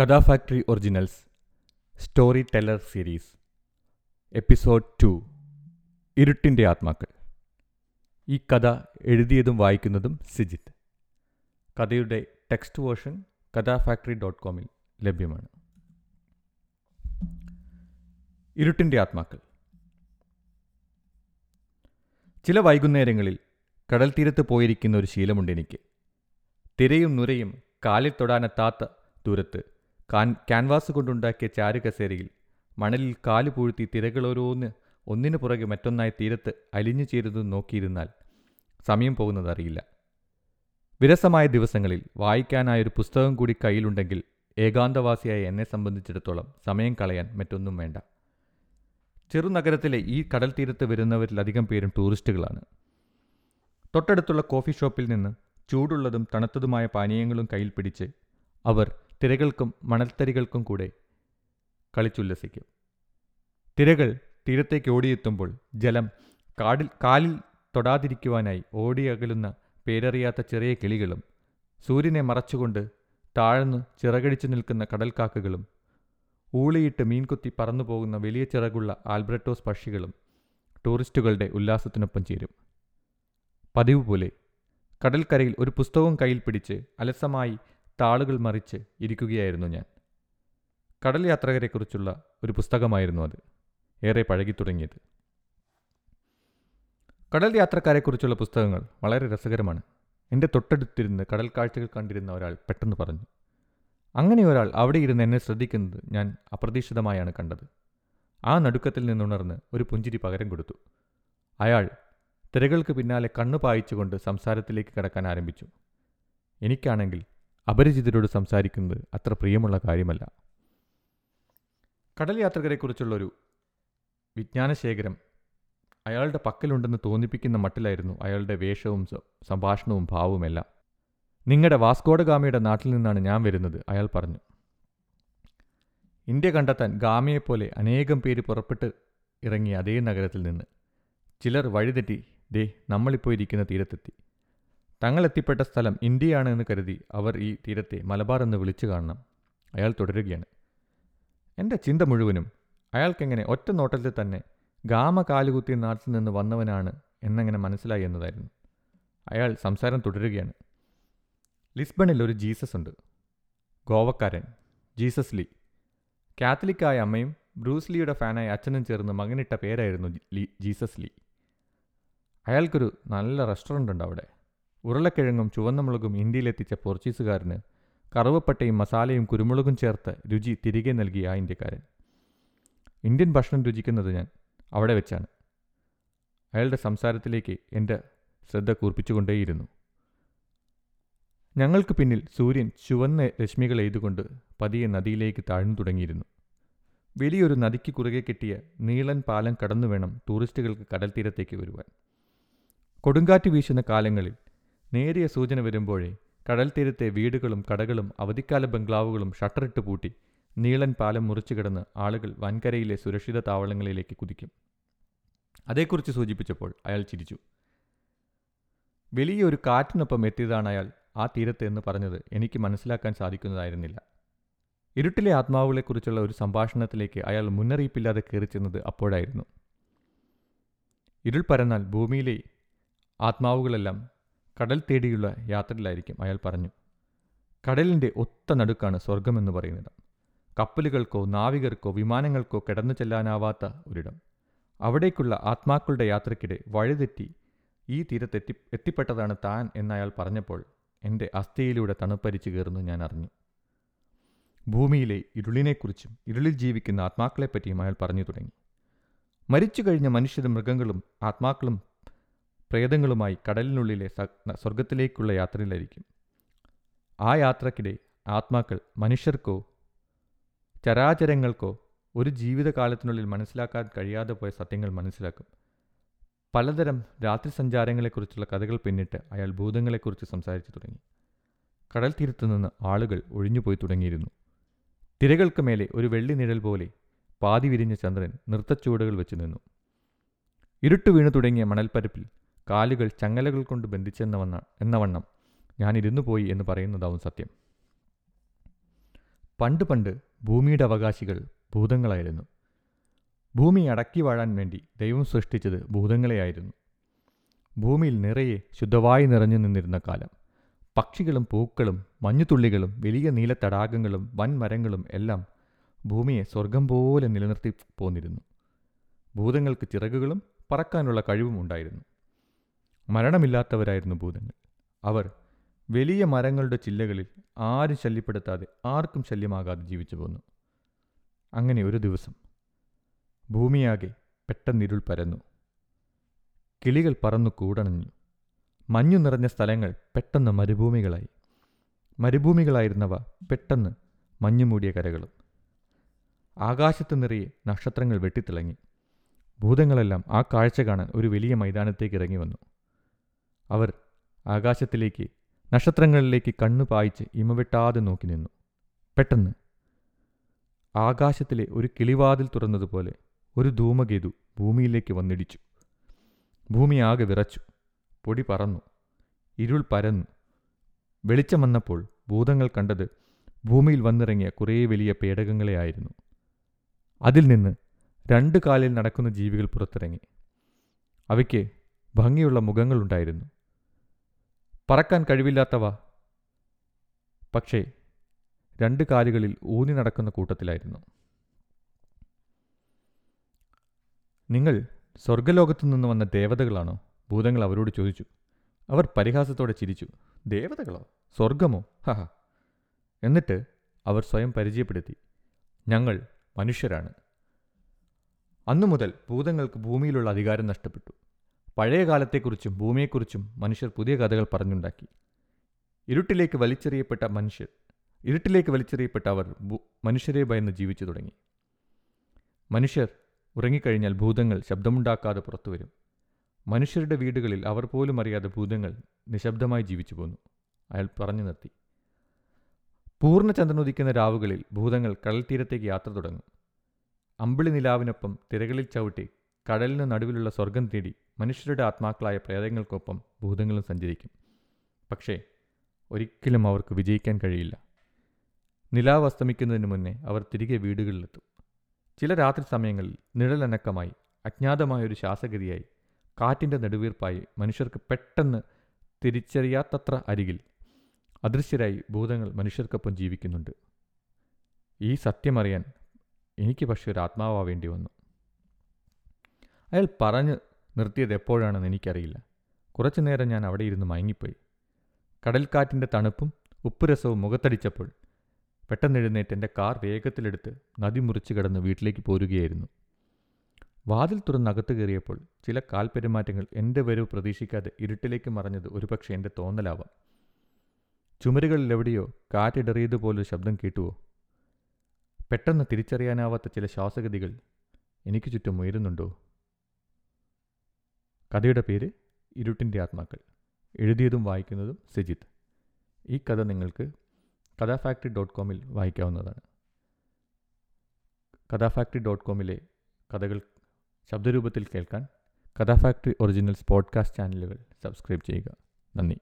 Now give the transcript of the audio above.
Katha Factory originals storyteller series episode two ഇരുട്ടിന്റെ ആത്മാക്കൾ. ഈ കഥ എഴുതിയതും വായിക്കുന്നതും സിജിത്ത്. കഥയുടെ text version Katha Factory dot കോമിൽ ലഭ്യമാണ്. ഇരുട്ടിന്റെ ആത്മാക്കൾ. ചില വൈകുന്നേരങ്ങളിൽ കടൽ തീരത്ത് പോയിരിക്കുന്ന ഒരു ശീലമുണ്ട് എനിക്ക്. തിരയും നുരയും കാലിൽ തൊടാനെത്താത്ത ദൂരത്ത് കാൻ ക്യാൻവാസ് കൊണ്ടുണ്ടാക്കിയ ചാരുകസേരയിൽ മണലിൽ കാൽ പൂഴ്ത്തി തിരകളോരോന്ന് ഒന്നിനു പുറകെ മറ്റൊന്നായി തീരത്ത് അലിഞ്ഞു ചേരുന്നത് നോക്കിയിരുന്നാൽ സമയം പോകുന്നത് അറിയില്ല. വിരസമായ ദിവസങ്ങളിൽ വായിക്കാനായൊരു പുസ്തകം കൂടി കയ്യിലുണ്ടെങ്കിൽ ഏകാന്തവാസിയായ എന്നെ സംബന്ധിച്ചിടത്തോളം സമയം കളയാൻ മറ്റൊന്നും വേണ്ട. ചെറുനഗരത്തിലെ ഈ കടൽ തീരത്ത് വരുന്നവരിലധികം പേരും ടൂറിസ്റ്റുകളാണ്. തൊട്ടടുത്തുള്ള കോഫി ഷോപ്പിൽ നിന്ന് ചൂടുള്ളതും തണുത്തതുമായ പാനീയങ്ങളും കയ്യിൽ പിടിച്ച് അവർ തിരകൾക്കും മണൽത്തരികൾക്കും കൂടെ കളിച്ചുല്ലസിക്കും. തിരകൾ തീരത്തേക്ക് ഓടിയെത്തുമ്പോൾ ജലം കാടിൽ കാലിൽ തൊടാതിരിക്കുവാനായി ഓടിയകലുന്ന പേരറിയാത്ത ചെറിയ കിളികളും സൂര്യനെ മറച്ചുകൊണ്ട് താഴ്ന്നു ചിറകടിച്ചു നിൽക്കുന്ന കടൽക്കാക്കകളും ഊളിയിട്ട് മീൻകുത്തി പറന്നു പോകുന്ന വലിയ ചിറകുള്ള ആൽബ്രട്ടോസ് പക്ഷികളും ടൂറിസ്റ്റുകളുടെ ഉല്ലാസത്തിനൊപ്പം ചേരും. പതിവ് പോലെ കടൽക്കരയിൽ ഒരു പുസ്തകവും കയ്യിൽ പിടിച്ച് അലസമായി താളുകൾ മറിച്ച് ഇരിക്കുകയായിരുന്നു ഞാൻ. കടൽ യാത്രകരെക്കുറിച്ചുള്ള ഒരു പുസ്തകമായിരുന്നു അത്. ഏറെ പഴകി തുടങ്ങിയത്. കടൽ യാത്രക്കാരെക്കുറിച്ചുള്ള പുസ്തകങ്ങൾ വളരെ രസകരമാണ്. എന്റെ തൊട്ടടുത്തിരുന്ന് കടൽ കാഴ്ചകൾ കണ്ടിരുന്ന ഒരാൾ പെട്ടെന്ന് പറഞ്ഞു. അങ്ങനെ ഒരാൾ അവിടെ ഇരുന്ന് എന്നെ ശ്രദ്ധിക്കുന്നത് ഞാൻ അപ്രതീക്ഷിതമായാണ് കണ്ടത്. ആ നടുക്കത്തിൽ നിന്നുണർന്ന് ഒരു പുഞ്ചിരി പകരം കൊടുത്തു. അയാൾ തിരകൾക്ക് പിന്നാലെ കണ്ണു പായിച്ചുകൊണ്ട് സംസാരത്തിലേക്ക് കടക്കാൻ ആരംഭിച്ചു. എനിക്കാണെങ്കിൽ അപരിചിതരോട് സംസാരിക്കുന്നത് അത്ര പ്രിയമുള്ള കാര്യമല്ല. കടൽ യാത്രകരെക്കുറിച്ചുള്ളൊരു വിജ്ഞാനശേഖരം അയാളുടെ പക്കലുണ്ടെന്ന് തോന്നിപ്പിക്കുന്ന മട്ടിലായിരുന്നു അയാളുടെ വേഷവും സംഭാഷണവും ഭാവവുമെല്ലാം നിങ്ങളുടെ വാസ്കോഡഗാമിയുടെ നാട്ടിൽ നിന്നാണ് ഞാൻ വരുന്നത് അയാൾ പറഞ്ഞു. ഇന്ത്യ കണ്ടെത്താൻ ഗാമിയെപ്പോലെ അനേകം പേര് പുറപ്പെട്ട് ഇറങ്ങിയ അതേ നഗരത്തിൽ നിന്ന്. ചിലർ വഴിതെറ്റി ദേ നമ്മളിപ്പോൾ ഇരിക്കുന്ന തീരത്തെത്തി. തങ്ങൾ എത്തിപ്പെട്ട സ്ഥലം ഇന്ത്യയാണ് എന്ന് കരുതി അവർ ഈ തീരത്തെ മലബാർ എന്ന് വിളിച്ചു കാണണം. അയാൾ തുടരുകയാണ്. എന്റെ ചിന്ത മുഴുവനും അയാൾക്കെങ്ങനെ ഒറ്റ നോട്ടത്തിൽ തന്നെ ഗാമ കാലുകുത്തിയ നാട്ടിൽ നിന്ന് വന്നവനാണ് എന്നങ്ങനെ മനസ്സിലായി എന്നതായിരുന്നു. അയാൾ സംസാരം തുടരുകയാണ്. ലിസ്ബണിൽ ഒരു ജീസസ് ഉണ്ട്. ഗോവക്കാരൻ ജീസസ് ലീ. കാത്തലിക്കായ അമ്മയും ബ്രൂസ് ലീയുടെ ഫാനായ അച്ഛനും ചേർന്ന് മകനിട്ട പേരായിരുന്നു ജീസസ് ലീ. അയാൾക്കൊരു നല്ല റെസ്റ്റോറന്റ് ഉണ്ട് അവിടെ. ഉരുളക്കിഴങ്ങും ചുവന്ന മുളകും ഇന്ത്യയിലെത്തിച്ച പോർച്ചുഗീസുകാരന് കറുവപ്പട്ടയും മസാലയും കുരുമുളകും ചേർത്ത് രുചി തിരികെ നൽകി ആ ഇന്ത്യക്കാരൻ. ഇന്ത്യൻ ഭക്ഷണം രുചിക്കുന്നത് ഞാൻ അവിടെ വെച്ചാണ്. അയാളുടെ സംസാരത്തിലേക്ക് എന്റെ ശ്രദ്ധ കൂർപ്പിച്ചുകൊണ്ടേയിരുന്നു. ഞങ്ങൾക്ക് പിന്നിൽ സൂര്യൻ ചുവന്ന രശ്മികൾ എയ്തുകൊണ്ട് പതിയെ നദിയിലേക്ക് താഴ്ന്നു തുടങ്ങിയിരുന്നു. വലിയൊരു നദിക്ക് കുറുകെ കിട്ടിയ നീളൻ പാലം കടന്നു വേണം ടൂറിസ്റ്റുകൾക്ക് കടൽ തീരത്തേക്ക് വരുവാൻ. കൊടുങ്കാറ്റ് വീശുന്ന കാലങ്ങളിൽ നേരിയ സൂചന വരുമ്പോഴേ കടൽ തീരത്തെ വീടുകളും കടകളും അവധിക്കാല ബംഗ്ലാവുകളും ഷട്ടറിട്ട് പൂട്ടി നീളൻ പാലം മുറിച്ചു കിടന്ന് ആളുകൾ വൻകരയിലെ സുരക്ഷിത താവളങ്ങളിലേക്ക് കുതിക്കും. അതേക്കുറിച്ച് സൂചിപ്പിച്ചപ്പോൾ അയാൾ ചിരിച്ചു. വലിയൊരു കാറ്റിനൊപ്പം എത്തിയതാണ് അയാൾ ആ തീരത്ത് എന്ന് പറഞ്ഞത് എനിക്ക് മനസ്സിലാക്കാൻ സാധിക്കുന്നതായിരുന്നില്ല. ഇരുട്ടിലെ ആത്മാവുകളെക്കുറിച്ചുള്ള ഒരു സംഭാഷണത്തിലേക്ക് അയാൾ മുന്നറിയിപ്പില്ലാതെ കയറിച്ചെന്നത് അപ്പോഴായിരുന്നു. ഇരുൾ പരന്നാൽ ഭൂമിയിലെ ആത്മാവുകളെല്ലാം കടൽ തേടിയുള്ള യാത്രയിലായിരിക്കും അയാൾ പറഞ്ഞു. കടലിന്റെ ഒത്ത നടുക്കാണ് സ്വർഗമെന്ന് പറയുന്നിടം കപ്പലുകൾക്കോ നാവികർക്കോ വിമാനങ്ങൾക്കോ കിടന്നു ചെല്ലാനാവാത്ത ഒരിടം. അവിടേക്കുള്ള ആത്മാക്കളുടെ യാത്രയ്ക്കിടെ വഴിതെറ്റി ഈ തീരത്തെത്തി എത്തിപ്പെട്ടതാണ് താൻ എന്നയാൾ പറഞ്ഞപ്പോൾ എന്റെ അസ്ഥിയിലൂടെ തണുപ്പരിച്ചു കയറുന്നു ഞാൻ അറിഞ്ഞു. ഭൂമിയിലെ ഇരുളിനെക്കുറിച്ചും ഇരുളിൽ ജീവിക്കുന്ന ആത്മാക്കളെപ്പറ്റിയും അയാൾ പറഞ്ഞു തുടങ്ങി. മരിച്ചു കഴിഞ്ഞ മനുഷ്യരും മൃഗങ്ങളും ആത്മാക്കളും പ്രേതങ്ങളുമായി കടലിനുള്ളിലെ സ്വർഗത്തിലേക്കുള്ള യാത്രയിലായിരിക്കും. ആ യാത്രക്കിടെ ആത്മാക്കൾ മനുഷ്യർക്കോ ചരാചരങ്ങൾക്കോ ഒരു ജീവിതകാലത്തിനുള്ളിൽ മനസ്സിലാക്കാൻ കഴിയാതെ പോയ സത്യങ്ങൾ മനസ്സിലാക്കും. പലതരം രാത്രി സഞ്ചാരങ്ങളെക്കുറിച്ചുള്ള കഥകൾ പിന്നിട്ട് അയാൾ ഭൂതങ്ങളെക്കുറിച്ച് സംസാരിച്ചു തുടങ്ങി. കടൽ തീരത്തു നിന്ന് ആളുകൾ ഒഴിഞ്ഞുപോയി തുടങ്ങിയിരുന്നു. തിരകൾക്ക് മേലെ ഒരു വെള്ളി നിഴൽ പോലെ പാതി വിരിഞ്ഞ ചന്ദ്രൻ നൃത്തച്ചുവടുകൾ വെച്ച് നിന്നു. ഇരുട്ട് വീണു തുടങ്ങിയ മണൽപ്പരപ്പിൽ കാലുകൾ ചങ്ങലകൾ കൊണ്ട് ബന്ധിച്ചെന്നവണ്ണ എന്നവണ്ണം ഞാൻ ഇരുന്നു പോയി എന്ന് പറയുന്നതാവും സത്യം. പണ്ട് പണ്ട് ഭൂമിയുടെ അവകാശികൾ ഭൂതങ്ങളായിരുന്നു. ഭൂമി അടക്കി വാഴാൻ വേണ്ടി ദൈവം സൃഷ്ടിച്ചത് ഭൂതങ്ങളെയായിരുന്നു. ഭൂമിയിൽ നിറയെ ശുദ്ധവായു നിറഞ്ഞു നിന്നിരുന്ന കാലം. പക്ഷികളും പൂക്കളും മഞ്ഞുതുള്ളികളും വലിയ നീല തടാകങ്ങളും വൻമരങ്ങളും എല്ലാം ഭൂമിയെ സ്വർഗം പോലെ നിലനിർത്തി പോന്നിരുന്നു. ഭൂതങ്ങൾക്ക് ചിറകുകളും പറക്കാനുള്ള കഴിവും ഉണ്ടായിരുന്നു. മരണമില്ലാത്തവരായിരുന്നു ഭൂതങ്ങൾ. അവർ വലിയ മരങ്ങളുടെ ചില്ലകളിൽ ആരും ശല്യപ്പെടുത്താതെ ആർക്കും ശല്യമാകാതെ ജീവിച്ചു പോന്നു. അങ്ങനെ ഒരു ദിവസം ഭൂമിയാകെ പെട്ടെന്നിരുൾ പരന്നു. കിളികൾ പറന്നു കൂടണഞ്ഞു. മഞ്ഞു നിറഞ്ഞ സ്ഥലങ്ങൾ പെട്ടെന്ന് മരുഭൂമികളായി. മരുഭൂമികളായിരുന്നവ പെട്ടെന്ന് മഞ്ഞുമൂടിയ കരകളും. ആകാശത്ത് നിറയെ നക്ഷത്രങ്ങൾ വെട്ടിത്തിളങ്ങി. ഭൂതങ്ങളെല്ലാം ആ കാഴ്ച കാണാൻ ഒരു വലിയ മൈതാനത്തേക്ക് ഇറങ്ങി വന്നു. അവർ ആകാശത്തിലേക്ക് നക്ഷത്രങ്ങളിലേക്ക് കണ്ണു പായിച്ച് ഇമവെട്ടാതെ നോക്കി നിന്നു. പെട്ടെന്ന് ആകാശത്തിലെ ഒരു കിളിവാതിൽ തുറന്നതുപോലെ ഒരു ധൂമകേതു ഭൂമിയിലേക്ക് വന്നിടിച്ചു. ഭൂമി ആകെ വിറച്ചു പൊടി പറന്നു ഇരുൾ പരന്നു. വെളിച്ചം വന്നപ്പോൾ ഭൂതങ്ങൾ കണ്ടത് ഭൂമിയിൽ വന്നിറങ്ങിയ കുറേ വലിയ പേടകങ്ങളെ ആയിരുന്നു. അതിൽ നിന്ന് രണ്ട് കാലിൽ നടക്കുന്ന ജീവികൾ പുറത്തിറങ്ങി. അവയ്ക്ക് ഭംഗിയുള്ള മുഖങ്ങളുണ്ടായിരുന്നു പറക്കാൻ കഴിവില്ലാത്തവ. പക്ഷേ രണ്ട് കാലുകളിൽ ഊന്നി നടക്കുന്ന കൂട്ടത്തിലായിരുന്നു. നിങ്ങൾ സ്വർഗലോകത്തു നിന്ന് വന്ന ദേവതകളാണോ? ഭൂതങ്ങൾ അവരോട് ചോദിച്ചു. അവർ പരിഹാസത്തോടെ ചിരിച്ചു. ദേവതകളോ? സ്വർഗമോ ഹഹ എന്നിട്ട് അവർ സ്വയം പരിചയപ്പെടുത്തി. ഞങ്ങൾ മനുഷ്യരാണ്. അന്നു മുതൽ ഭൂതങ്ങൾക്ക് ഭൂമിയിലുള്ള അധികാരം നഷ്ടപ്പെട്ടു. പഴയ കാലത്തെക്കുറിച്ചും ഭൂമിയെക്കുറിച്ചും മനുഷ്യർ പുതിയ കഥകൾ പറഞ്ഞുണ്ടാക്കി. ഇരുട്ടിലേക്ക് വലിച്ചെറിയപ്പെട്ട മനുഷ്യർ ഇരുട്ടിലേക്ക് വലിച്ചെറിയപ്പെട്ട അവർ മനുഷ്യരെ ഭയന്ന് ജീവിച്ചു തുടങ്ങി. മനുഷ്യർ ഉറങ്ങിക്കഴിഞ്ഞാൽ ഭൂതങ്ങൾ ശബ്ദമുണ്ടാക്കാതെ പുറത്തുവരും മനുഷ്യരുടെ വീടുകളിൽ അവർ പോലും അറിയാതെ ഭൂതങ്ങൾ നിശബ്ദമായി ജീവിച്ചു പോന്നു. അയാൾ പറഞ്ഞു നിർത്തി. പൂർണചന്ദ്രനുദിക്കുന്ന രാവുകളിൽ ഭൂതങ്ങൾ കടൽ തീരത്തേക്ക് യാത്ര തുടങ്ങും. അമ്പിളി നിലാവിനൊപ്പം തിരകളിൽ ചവിട്ടി കടലിന് നടുവിലുള്ള സ്വർഗം തേടി മനുഷ്യരുടെ ആത്മാക്കളായ പ്രേതങ്ങൾക്കൊപ്പം ഭൂതങ്ങളും സഞ്ചരിക്കും. പക്ഷേ ഒരിക്കലും അവർക്ക് വിജയിക്കാൻ കഴിയില്ല. നിലാവ് അസ്തമിക്കുന്നതിന് മുന്നേ അവർ തിരികെ വീടുകളിലെത്തും. ചില രാത്രി സമയങ്ങളിൽ നിഴലനക്കമായി അജ്ഞാതമായൊരു ശ്വാസഗതിയായി കാറ്റിന്റെ നെടുവീർപ്പായി മനുഷ്യർക്ക് പെട്ടെന്ന് തിരിച്ചറിയാത്തത്ര അരികിൽ അദൃശ്യരായി ഭൂതങ്ങൾ മനുഷ്യർക്കൊപ്പം ജീവിക്കുന്നുണ്ട്. ഈ സത്യമറിയാൻ എനിക്ക് പക്ഷേ ഒരു ആത്മാവാവേണ്ടി വന്നു. അയാൾ പറഞ്ഞു നിർത്തിയത് എപ്പോഴാണെന്ന് എനിക്കറിയില്ല. കുറച്ചു നേരം ഞാൻ അവിടെ ഇരുന്ന് മയങ്ങിപ്പോയി. കടൽക്കാറ്റിന്റെ തണുപ്പും ഉപ്പുരസവും മുഖത്തടിച്ചപ്പോൾ പെട്ടെന്ന് എഴുന്നേറ്റ് എന്റെ കാർ വേഗത്തിലെടുത്ത് നദി മുറിച്ച് കിടന്ന് വീട്ടിലേക്ക് പോരുകയായിരുന്നു. വാതിൽ തുറന്നകത്ത് കയറിയപ്പോൾ ചില കാൽപെരുമാറ്റങ്ങൾ എന്റെ വരവ് പ്രതീക്ഷിക്കാതെ ഇരുട്ടിലേക്ക് മറഞ്ഞത് ഒരുപക്ഷെ എന്റെ തോന്നലാവാം. ചുമരുകളിലെവിടെയോ കാറ്റിടറിയതുപോലൊരു ശബ്ദം കേട്ടുവോ? പെട്ടെന്ന് തിരിച്ചറിയാനാവാത്ത ചില ശ്വാസഗതികൾ എനിക്ക് ചുറ്റും ഉയരുന്നുണ്ടോ? കഥയുടെ പേര് ഇരുട്ടിന്റെ ആത്മാക്കൾ. എഴുതിയതും വായിക്കുന്നതും സജിത്ത് ഈ കഥ നിങ്ങൾക്ക് കഥാഫാക്ടറി ഡോട്ട് കോമിൽ വായിക്കാവുന്നതാണ്. കഥാഫാക്ടറി ഡോട്ട് കോമിലെ കഥകൾ ശബ്ദരൂപത്തിൽ കേൾക്കാൻ കഥാഫാക്ടറി ഒറിജിനൽസ് പോഡ്കാസ്റ്റ് ചാനലുകൾ സബ്സ്ക്രൈബ് ചെയ്യുക. നന്ദി.